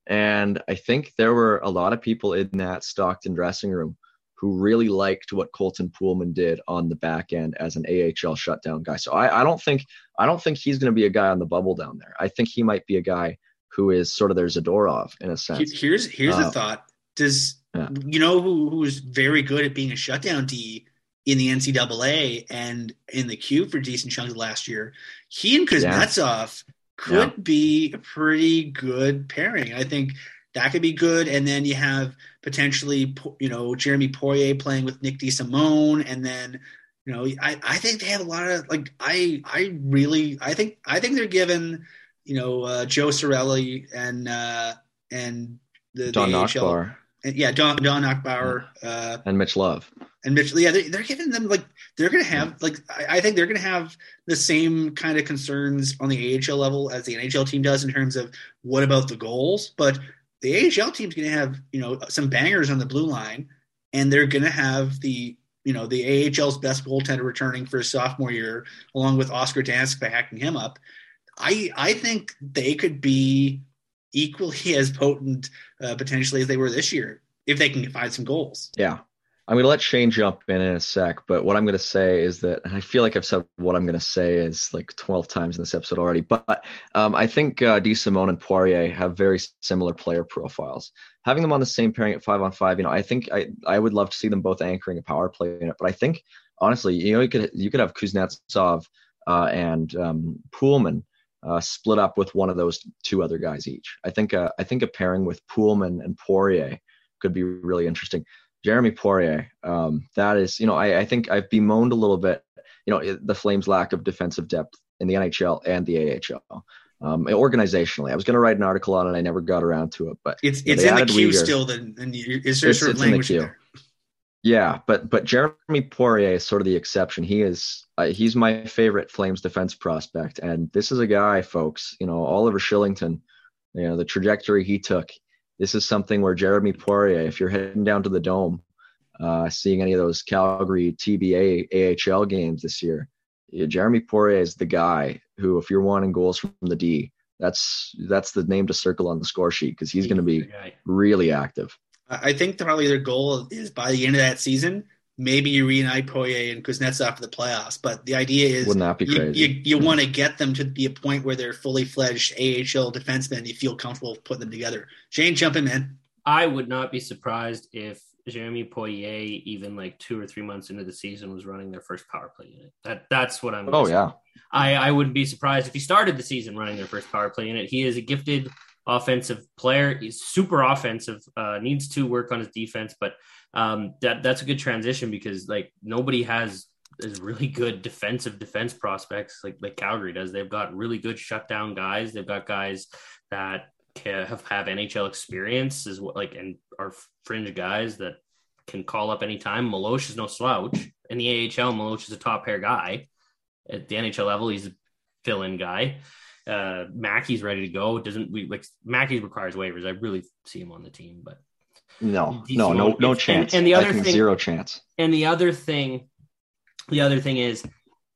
And I think there were a lot of people in that Stockton dressing room who really liked what Colton Poolman did on the back end as an AHL shutdown guy. So I, I don't think I don't think he's going to be a guy on the bubble down there. I think he might be a guy who is sort of their Zadorov in a sense. Here's here's uh, a thought. Does yeah. you know who who's very good at being a shutdown D in the NCAA and in the Q for decent chunks last year? He and Kuznetsov yeah. could yeah. be a pretty good pairing. I think that could be good. And then you have potentially you know Jeremy Poirier playing with Nick DeSimone, and then you know I, I think they have a lot of like I I really I think I think they're given you know uh, Joe Cirella and uh, and the Don Nachbaur. And, yeah, Don Don Nachbaur uh, and Mitch Love and Mitch. Yeah, they're, they're giving them like they're going to have like I, I, think they're going to have the same kind of concerns on the AHL level as the NHL team does in terms of what about the goals, but the AHL team's going to have you know some bangers on the blue line, and they're going to have the you know the AHL's best goaltender returning for his sophomore year, along with Oscar Dansk by hacking him up. I I think they could be equally as potent uh, potentially as they were this year if they can find some goals. Yeah. I'm going to let Shane jump in in a sec, but what I'm going to say is that I feel like I've said what I'm going to say is like 12 times in this episode already, but um, I think uh, DeSimone and Poirier have very similar player profiles. Having them on the same pairing at five on five, you know, I think I, I would love to see them both anchoring a power play in it, but I think honestly, you know, you could you could have Kuznetsov uh, and um, Poolman uh, split up with one of those two other guys each. I think uh, I think a pairing with Poolman and Poirier could be really interesting. Jeremy Poirier, um, that is, you know, I, I think I've bemoaned a little bit, you know, the Flames' lack of defensive depth in the NHL and the AHL. Um, organizationally, I was going to write an article on it, I never got around to it. But it's it's in the queue Uyghur. still. Then and is there it's, sort of language there? Yeah, but but Jeremy Poirier is sort of the exception. He is uh, he's my favorite Flames defense prospect, and this is a guy, folks. You know, Oliver Kylington, You know the trajectory he took. This is something where Jeremy Poirier, if you're heading down to the dome, uh, seeing any of those Calgary TBA AHL games this year, yeah, Jeremy Poirier is the guy who, if you're wanting goals from the D, that's that's the name to circle on the score sheet because he's going to be really active. I think probably their goal is by the end of that season, maybe you reunite Poirier and Kuznetsov for the playoffs. But the idea is, wouldn't that be you, crazy? You, you want to get them to be a point where they're fully fledged AHL defensemen. You feel comfortable putting them together. Shane, jump in, man. I would not be surprised if Jeremy Poirier, even like two or three months into the season, was running their first power play unit. That that's what I'm. Oh say. yeah. I I wouldn't be surprised if he started the season running their first power play unit. He is a gifted offensive player. He's super offensive. Uh, needs to work on his defense, but um, that that's a good transition because like nobody has is really good defensive defense prospects like like Calgary does. They've got really good shutdown guys. They've got guys that have have NHL experience as well, like and are fringe guys that can call up anytime. Meloche is no slouch in the AHL. Meloche is a top pair guy at the NHL level. He's a fill in guy uh Mackey's ready to go. Doesn't we like Mackey requires waivers? I really see him on the team, but no, no, no, no chance. And, and the other thing, zero chance. And the other thing, the other thing is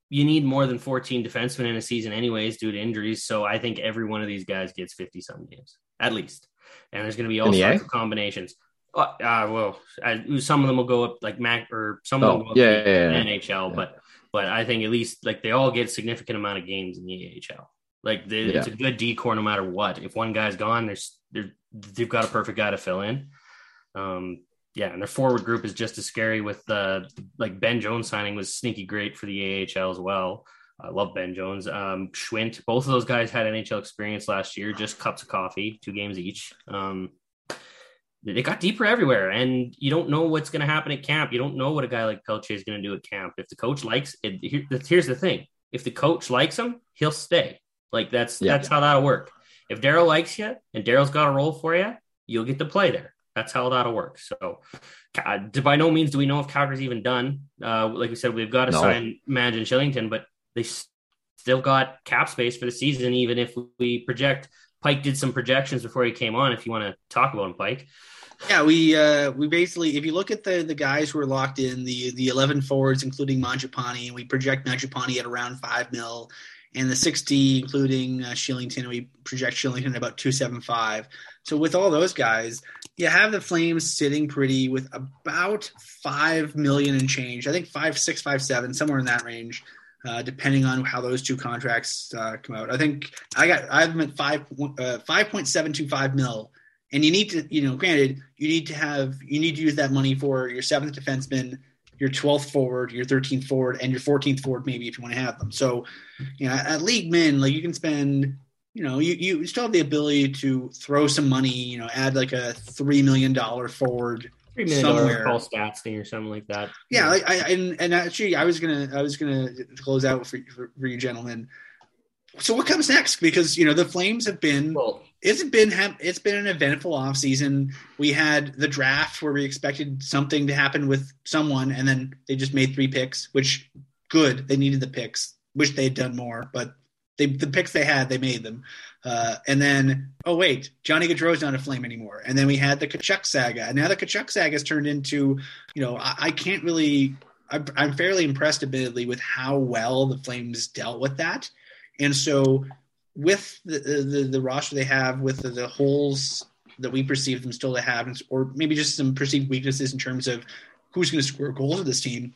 you need more than 14 defensemen in a season anyways due to injuries. So I think every one of these guys gets 50 some games at least. And there's going to be all sorts of combinations. Uh, uh, well, uh, some of them will go up like Mac or some of oh, them will go yeah, yeah, yeah, NHL, but but I think at least like they all get significant amount of games in the AHL. Like they, yeah. it's a good decor no matter what. If one guy's gone, there's they've got a perfect guy to fill in. Um, yeah, and their forward group is just as scary. With uh, like Ben Jones signing was sneaky great for the AHL as well. I love Ben Jones. Um, Schwindt, both of those guys had NHL experience last year, just cups of coffee, two games each. Um, they got deeper everywhere, and you don't know what's going to happen at camp. You don't know what a guy like Pelche is going to do at camp. If the coach likes it, here, here's the thing: if the coach likes him, he'll stay. Like that's yeah. that's how that'll work. If Daryl likes you and Daryl's got a role for you, you'll get to play there. That's how that'll work. So, uh, by no means do we know if Calgary's even done. Uh, like we said, we've got to no. sign Mange and Kylington, but they still got cap space for the season, even if we project. Pike did some projections before he came on. If you want to talk about him, Pike. Yeah, we uh, we basically, if you look at the the guys who are locked in, the the eleven forwards, including Mangiapane, and we project Mangiapane at around five mil, and the sixty, including uh, Kylington, we project Kylington at about two seven five. So with all those guys, you have the Flames sitting pretty with about five million and change. I think five six, five seven, somewhere in that range. Uh, depending on how those two contracts uh, come out. I think I got I'm at five uh, five point seven two five mil and you need to, you know, granted, you need to have, you need to use that money for your seventh defenseman, your 12th forward, your 13th forward, and your 14th forward, maybe if you want to have them. So, you know, at league min, like you can spend, you know, you, you still have the ability to throw some money, you know, add like a $3 million forward three million dollar Paul Stastny or something like that. Yeah, yeah. I, I, and and actually, I was gonna I was gonna close out for, for, for you gentlemen. So what comes next? Because you know the Flames have been well, it's been it's been an eventful offseason. We had the draft where we expected something to happen with someone, and then they just made three picks, which good. They needed the picks. Wish they had done more, but they, the picks they had, they made them. Uh, and then, oh wait, Johnny Gaudreau's not a flame anymore. And then we had the Tkachuk saga, and now the Tkachuk saga has turned into, you know, I, I can't really. I'm fairly impressed, admittedly, with how well the Flames dealt with that. And so with the, the, the roster they have, with the, the, holes that we perceive them still to have, or maybe just some perceived weaknesses in terms of who's going to score goals with this team.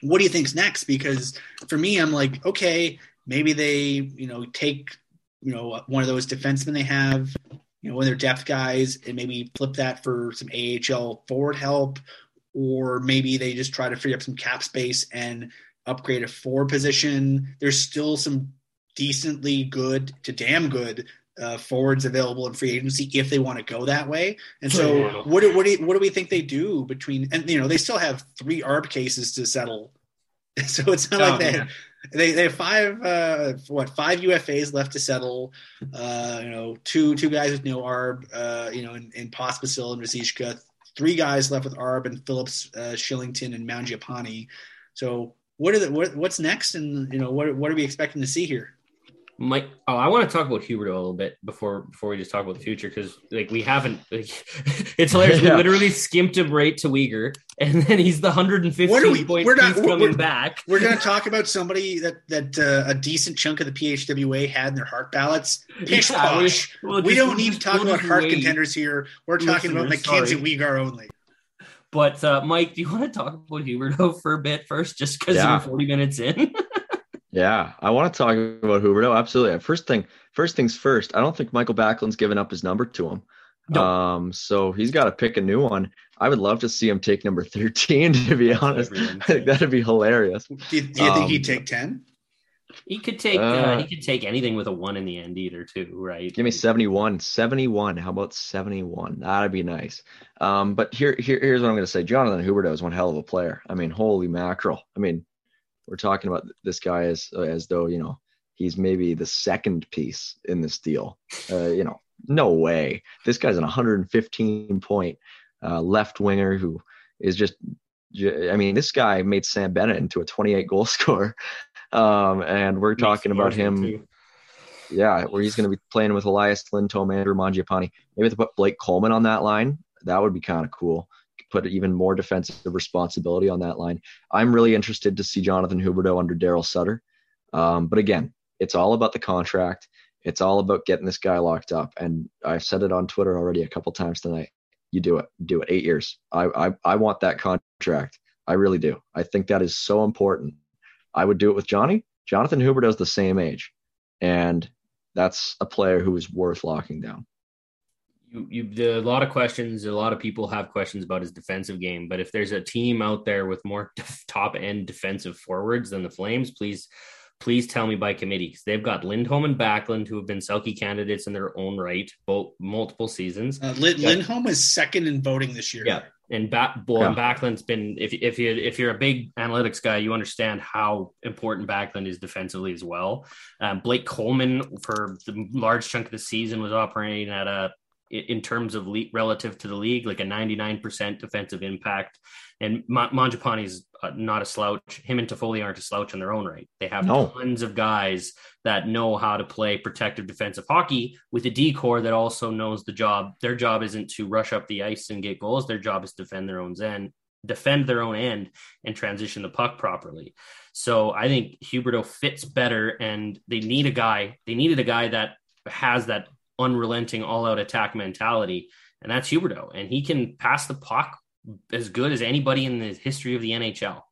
What do you think's next? Because for me, I'm like, okay, maybe they, you know, take, you know, one of those defensemen they have, you know, one of their depth guys, and maybe flip that for some AHL forward help, or maybe they just try to free up some cap space and upgrade a forward position. There's still some decently good to damn good uh, forwards available in free agency if they want to go that way. And so, what do, what do what do we think they do between? And you know, they still have three ARB cases to settle, so it's not oh, like they. Have, they they have five uh, what five UFAs left to settle. Uh, you know, two two guys with no ARB. Uh, you know, in, in Pospisil and Ruzicka. Three guys left with ARB and Phillips, uh, Kylington, and Mangiapane. So what are the what, what's next? And you know, what what are we expecting to see here? Mike, oh, I want to talk about Huberdeau a little bit before before we just talk about the future because like we haven't. Like, it's hilarious. Yeah. We literally skimped him right to Weegar, and then he's the 115 point we're not, coming we're, back. We're going to talk about somebody that that uh, a decent chunk of the PHWA had in their heart ballots. Pish yeah. We, well, we don't need to talk about Hart contenders here. We're talking about Mackenzie Weegar only. But uh, Mike, do you want to talk about Huberdeau for a bit first, just because yeah. we're 40 minutes in? Yeah, I want to talk about Huberdeau. Absolutely. First thing, first things first. I don't think Michael Backlund's given up his number to him. No. Um, so he's got to pick a new one. I would love to see him take number 13, to be honest. I think That'd be hilarious. Do you, do you um, think he'd take 10? He could take uh, uh, he could take anything with a one in the end either too, right? Give me 71. 71. How about 71? That'd be nice. Um, but here, here here's what I'm gonna say. Jonathan Huberdeau is one hell of a player. I mean, holy mackerel. I mean, we're talking about this guy as as though you know he's maybe the second piece in this deal. Uh, you know, no way. This guy's an 115 point uh, left winger who is just. I mean, this guy made Sam Bennett into a 28 goal scorer, um, and we're talking about him. Yeah, where he's going to be playing with Elias Lindholm, Andrew Mangiapane. Maybe to put Blake Coleman on that line. That would be kind of cool put even more defensive responsibility on that line. I'm really interested to see Jonathan Huberdeau under Daryl Sutter. Um, but again, it's all about the contract. It's all about getting this guy locked up. And I've said it on Twitter already a couple times tonight. You do it. Do it. Eight years. I, I I want that contract. I really do. I think that is so important. I would do it with Johnny. Jonathan Huberdeau is the same age, and that's a player who is worth locking down you, you a lot of questions. A lot of people have questions about his defensive game. But if there's a team out there with more top end defensive forwards than the Flames, please please tell me by committee. Because They've got Lindholm and Backlund who have been Selke candidates in their own right, both multiple seasons. Uh, Lindholm is second in voting this year. Yeah, and back well, yeah. Backlund's been if if you if you're a big analytics guy, you understand how important Backlund is defensively as well. Um, Blake Coleman for the large chunk of the season was operating at a in terms of le- relative to the league, like a 99% defensive impact. And Ma- is uh, not a slouch. Him and Toffoli aren't a slouch in their own right. They have no. tons of guys that know how to play protective defensive hockey with a corps that also knows the job. Their job isn't to rush up the ice and get goals. Their job is to defend their own end, defend their own end, and transition the puck properly. So I think Huberdeau fits better, and they need a guy. They needed a guy that has that unrelenting all out attack mentality. And that's Huberdeau. And he can pass the puck as good as anybody in the history of the NHL.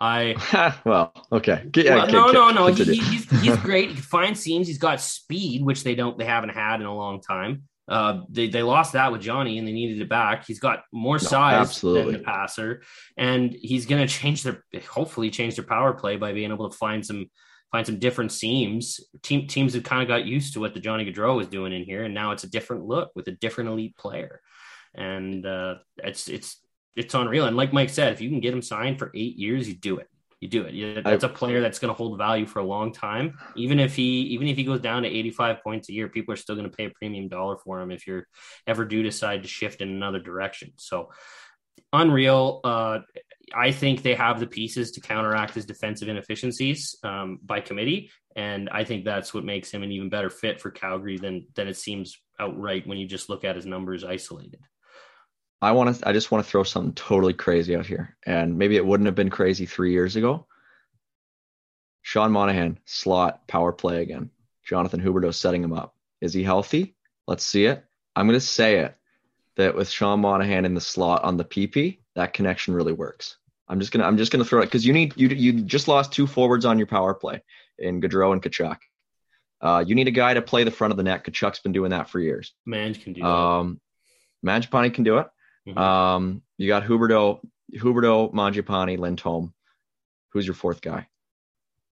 I well, okay. Yeah, well, no, no, no. He, he's he's great. He can find seams. He's got speed, which they don't, they haven't had in a long time. Uh, they they lost that with Johnny, and they needed it back. He's got more size absolutely. than the passer, and he's going to change their hopefully change their power play by being able to find some find some different seams. Team, teams have kind of got used to what the Johnny Gaudreau was doing in here, and now it's a different look with a different elite player, and uh, it's it's it's unreal. And like Mike said, if you can get him signed for eight years, you do it. You do it. That's a player that's going to hold value for a long time. Even if he even if he goes down to 85 points a year, people are still going to pay a premium dollar for him if you're ever do decide to shift in another direction. So unreal. Uh, I think they have the pieces to counteract his defensive inefficiencies um, by committee, and I think that's what makes him an even better fit for Calgary than than it seems outright when you just look at his numbers isolated. I want to. I just want to throw something totally crazy out here, and maybe it wouldn't have been crazy three years ago. Sean Monahan slot power play again. Jonathan Huberdeau setting him up. Is he healthy? Let's see it. I'm going to say it that with Sean Monahan in the slot on the PP, that connection really works. I'm just gonna I'm just gonna throw it because you need you you just lost two forwards on your power play in Gaudreau and Tkachuk. Uh, you need a guy to play the front of the net. Tkachuk's been doing that for years. Mange can do that. Um, Mangiapane can do it. Mm-hmm. Um, you got Huberdeau, Huberdeau, Mangiapane, Lindholm. Who's your fourth guy?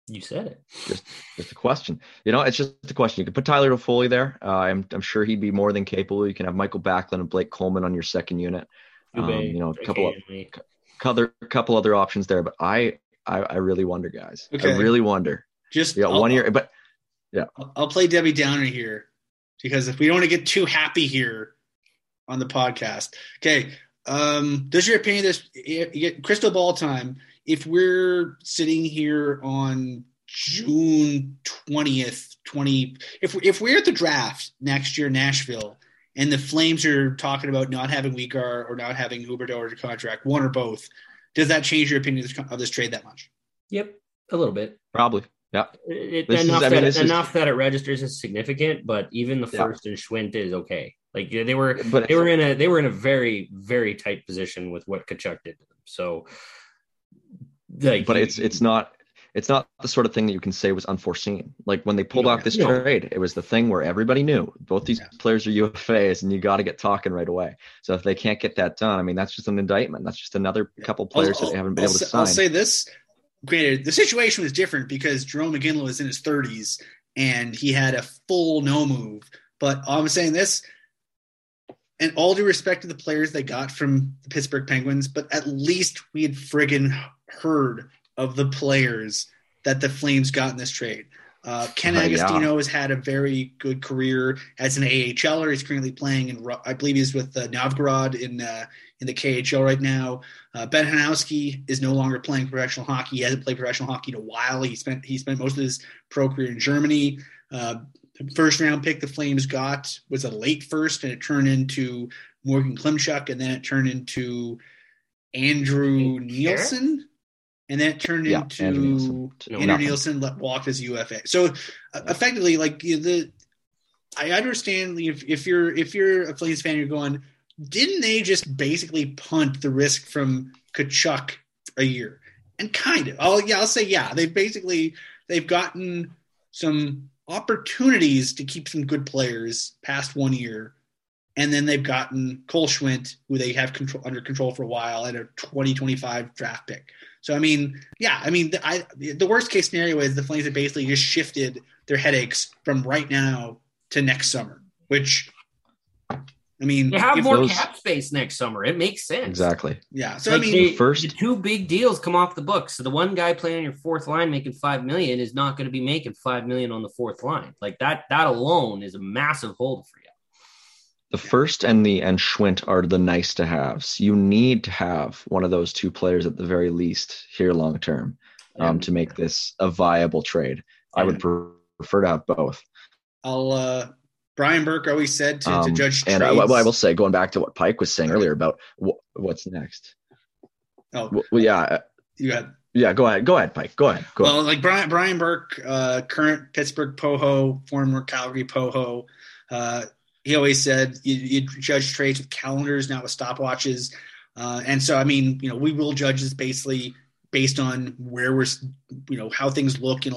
You said it. Just, just a question. You know, it's just a question. You could put Tyler Toffoli there. Uh, I'm, I'm sure he'd be more than capable. You can have Michael Backlund and Blake Coleman on your second unit. Um, you know, a couple of couple, couple other options there, but I, I, I really wonder, guys. Okay. I really wonder. Just yeah, one year, but yeah, I'll play Debbie Downer here because if we don't want to get too happy here on the podcast, okay. Um, does your opinion this crystal ball time? If we're sitting here on June twentieth, twenty, if if we're at the draft next year, Nashville, and the Flames are talking about not having Weegar or not having Huberdeau or contract, one or both. Does that change your opinion of this trade that much? Yep, a little bit. Probably. Yeah. It, enough, is, that, mean, enough is... that it registers as significant, but even the first yeah. and Schwindt is okay. Like they were, but they were in a they were in a very very tight position with what Tkachuk did to them. So, like, but it's it's not it's not the sort of thing that you can say was unforeseen. Like when they pulled off this trade, it was the thing where everybody knew both these yeah. players are UFAs and you got to get talking right away. So if they can't get that done, I mean, that's just an indictment. That's just another couple players I'll, that they haven't been I'll, able to sign. I'll say this. Granted, the situation was different because Jarome Iginla was in his 30s and he had a full no move. But I'm saying this, and all due respect to the players they got from the Pittsburgh Penguins, but at least we had friggin' heard of the players that the Flames got in this trade. Uh, Ken uh, Agostino yeah. has had a very good career as an AHLer. He's currently playing in, I believe he's with uh, Novgorod in uh, in the KHL right now. Uh, ben Hanowski is no longer playing professional hockey. He hasn't played professional hockey in a while. He spent he spent most of his pro career in Germany. Uh, first round pick the Flames got was a late first, and it turned into Morgan Klimchuk, and then it turned into Andrew Nielsen and that turned yeah, into Andrew Nielsen, Andrew Nielsen walked as UFA. So uh, effectively, like the, I understand if, if you're if you're a Flames fan, you're going, didn't they just basically punt the risk from Tkachuk a year? And kind of, oh yeah, I'll say yeah. They've basically they've gotten some opportunities to keep some good players past one year, and then they've gotten Cole Schwindt, who they have control, under control for a while, at a 2025 draft pick. So I mean, yeah, I mean, the, I, the worst case scenario is the Flames have basically just shifted their headaches from right now to next summer, which I mean, They have more those- cap space next summer. It makes sense. Exactly. Yeah. So Like I mean, they- first- the two big deals come off the books. So the one guy playing on your fourth line making five million is not going to be making five million on the fourth line. Like that, that alone is a massive hold for you. The first and the and Schwindt are the nice to haves. You need to have one of those two players at the very least here long term um, to make this a viable trade. I would pre- prefer to have both. I'll uh Brian Burke always said to, to Um, judge and I, I will say, going back to what Pike was saying earlier about wh- what's next. oh, Well, yeah, uh, you got yeah. Go ahead. Go ahead, Pike. Go ahead. Go ahead. well, like Brian Brian Burke, uh, current Pittsburgh Poho, former Calgary Poho. Uh, he always said you, you judge trades with calendars, not with stopwatches. Uh, and so, I mean, you know, we will judge this basically based on where we're, you know, how things look in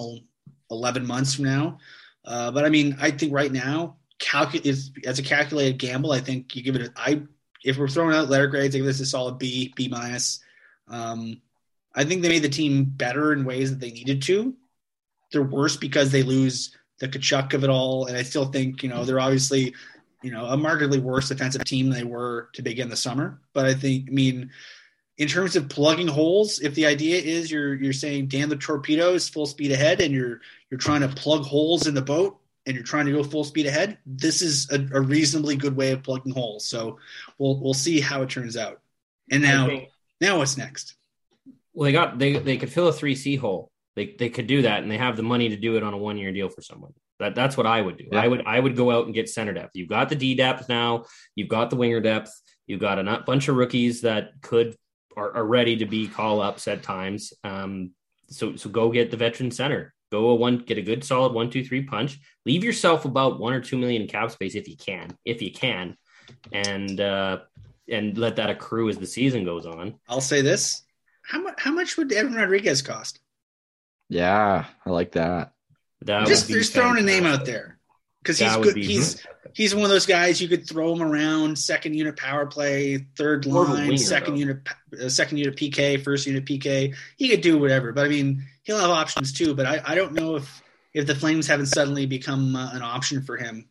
11 months from now. Uh, but I mean, I think right now, calcu- is as a calculated gamble. I think you give it a. I if we're throwing out letter grades, I give this a solid B, B minus. Um, I think they made the team better in ways that they needed to. They're worse because they lose the Tkachuk of it all, and I still think you know they're obviously you know a markedly worse defensive team than they were to begin the summer. But I think, I mean, in terms of plugging holes, if the idea is you're you're saying damn the torpedoes full speed ahead, and you're you're trying to plug holes in the boat, and you're trying to go full speed ahead, this is a, a reasonably good way of plugging holes. So we'll we'll see how it turns out. And now think- now what's next? well, they got they they could fill a three C hole. They they could do that, and they have the money to do it on a one year deal for someone. That that's what I would do. Yeah. I would I would go out and get center depth. You've got the D depth now. You've got the winger depth. You've got a bunch of rookies that could are, are ready to be call ups at times. Um, so so go get the veteran center. Go a one get a good solid one two three punch. Leave yourself about one or two million in cap space if you can, if you can, and uh, and let that accrue as the season goes on. I'll say this: how much how much would Evan Rodrigues cost? Yeah, I like that. That just would be just throwing a name out there because he's good. be- He's he's one of those guys you could throw him around second unit power play, third More line, winger, second though. unit, uh, second unit PK, first unit PK. He could do whatever, but I mean he'll have options too. But I, I don't know if if the Flames haven't suddenly become uh, an option for him.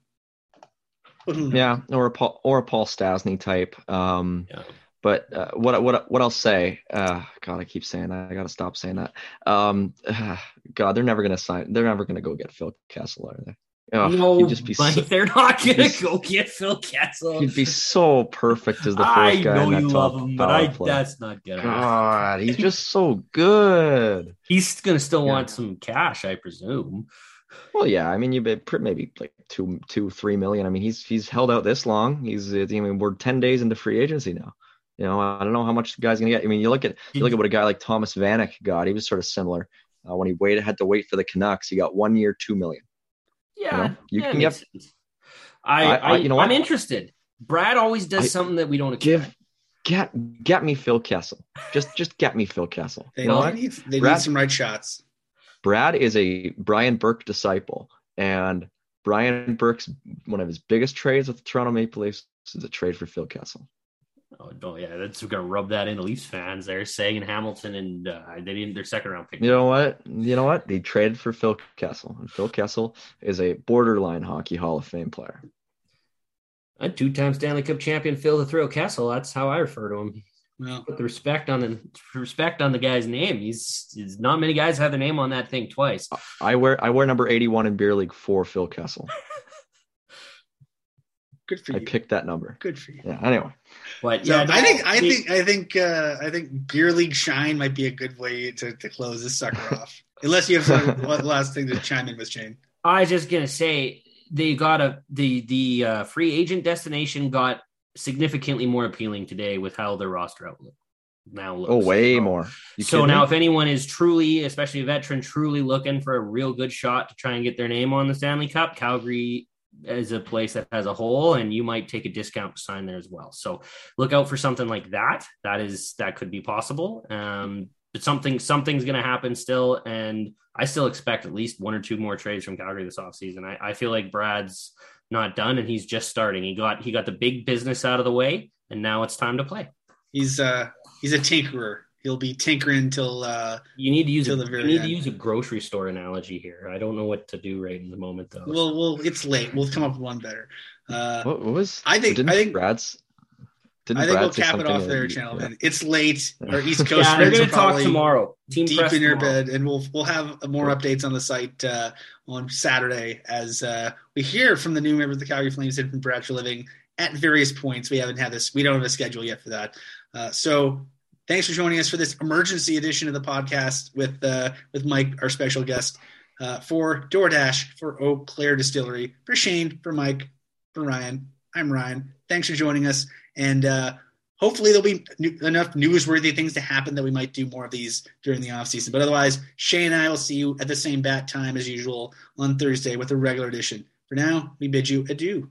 But who knows? Yeah, or a Paul or a Paul Stastny type. Um, Yeah. But uh, what what what I'll say, uh, God, I keep saying that. I got to stop saying that. Um, God, they're never gonna sign. They're never gonna go get Phil Kessel, are they? Oh, no, just be so, they're not just- to go get Phil Kessel. he'd be so perfect as the fourth I guy know in that you love him, but I, play. that's not to. God, he's just so good. He's going to still Yeah. want some cash, I presume. Well, yeah, I mean, you maybe like two, two, three million. I mean, he's he's held out this long. He's, I mean, we're ten days into free agency now. You know, I don't know how much the guy's gonna get. I mean, you look at you look at what a guy like Thomas Vanek got. He was sort of similar. Uh, when he waited, had to wait for the Canucks. He got one year, two million. Yeah, know, you yeah, can get- sense. I, I- I, I- you know I'm what? interested. Brad always does I- something that we don't Give, get, get me Phil Kessel. Just, just get me Phil Kessel. They, You know they need they Brad- need some right shots. Brad is a Brian Burke disciple, and Brian Burke's one of his biggest trades with the Toronto Maple Leafs is a trade for Phil Kessel. Oh, no, yeah, that's going to rub that into Leafs fans. They're saying Hamilton and uh, they didn't their second round pick. You know what? You know what? They traded for Phil Kessel, and Phil Kessel is a borderline hockey Hall of Fame player. A two-time Stanley Cup champion, Phil the Thrill Kessel. That's how I refer to him. Well, Put the respect on the respect on the guy's name. He's, he's not many guys have their name on that thing twice. I wear I wear number eighty one in beer league for Phil Kessel. good for you. I picked that number. Good for you. Yeah. Anyway, But So yeah, no, I think I he- think I think uh, I think beer league shine might be a good way to, to close this sucker off. Unless you have some one last thing to chime in with Shane. I was just gonna say they got a the the uh, free agent destination got significantly more appealing today with how their roster outlook now looks. oh, way So- more. You so now, me? if anyone is truly, especially a veteran, truly looking for a real good shot to try and get their name on the Stanley Cup, Calgary is a place that has a hole, and you might take a discount sign there as well. So look out for something like that. That is that could be possible. Um, but something something's going to happen still, and I still expect at least one or two more trades from Calgary this offseason. I, I feel like Brad's not done, and he's just starting. He got he got the big business out of the way, and now it's time to play. He's uh he's a tinkerer. He'll be tinkering till uh You need to use a, the very you need end. to use a grocery store analogy here. I don't know what to do right in the moment though. well well it's late. We'll come up with one better. Uh What, what was? I think- Didn't I think- Brad's. Didn't I think Brad we'll cap it off there, that- gentlemen. It's late. Our East Coast yeah, they're friends going are to talk probably tomorrow. Team deep in your tomorrow. bed, and we'll we'll have more updates on the site uh, on Saturday as uh, we hear from the new member of the Calgary Flames and from Brad Treliving at various points. We haven't had this. We don't have a schedule yet for that. Uh, so thanks for joining us for this emergency edition of the podcast with uh, with Mike, our special guest, uh, for DoorDash, for Eau Claire Distillery, for Shane, for Mike, for Ryan. I'm Ryan. Thanks for joining us, and uh, hopefully there'll be new, enough newsworthy things to happen that we might do more of these during the off season. But otherwise, Shane and I will see you at the same bat time as usual on Thursday with a regular edition. For now, we bid you adieu.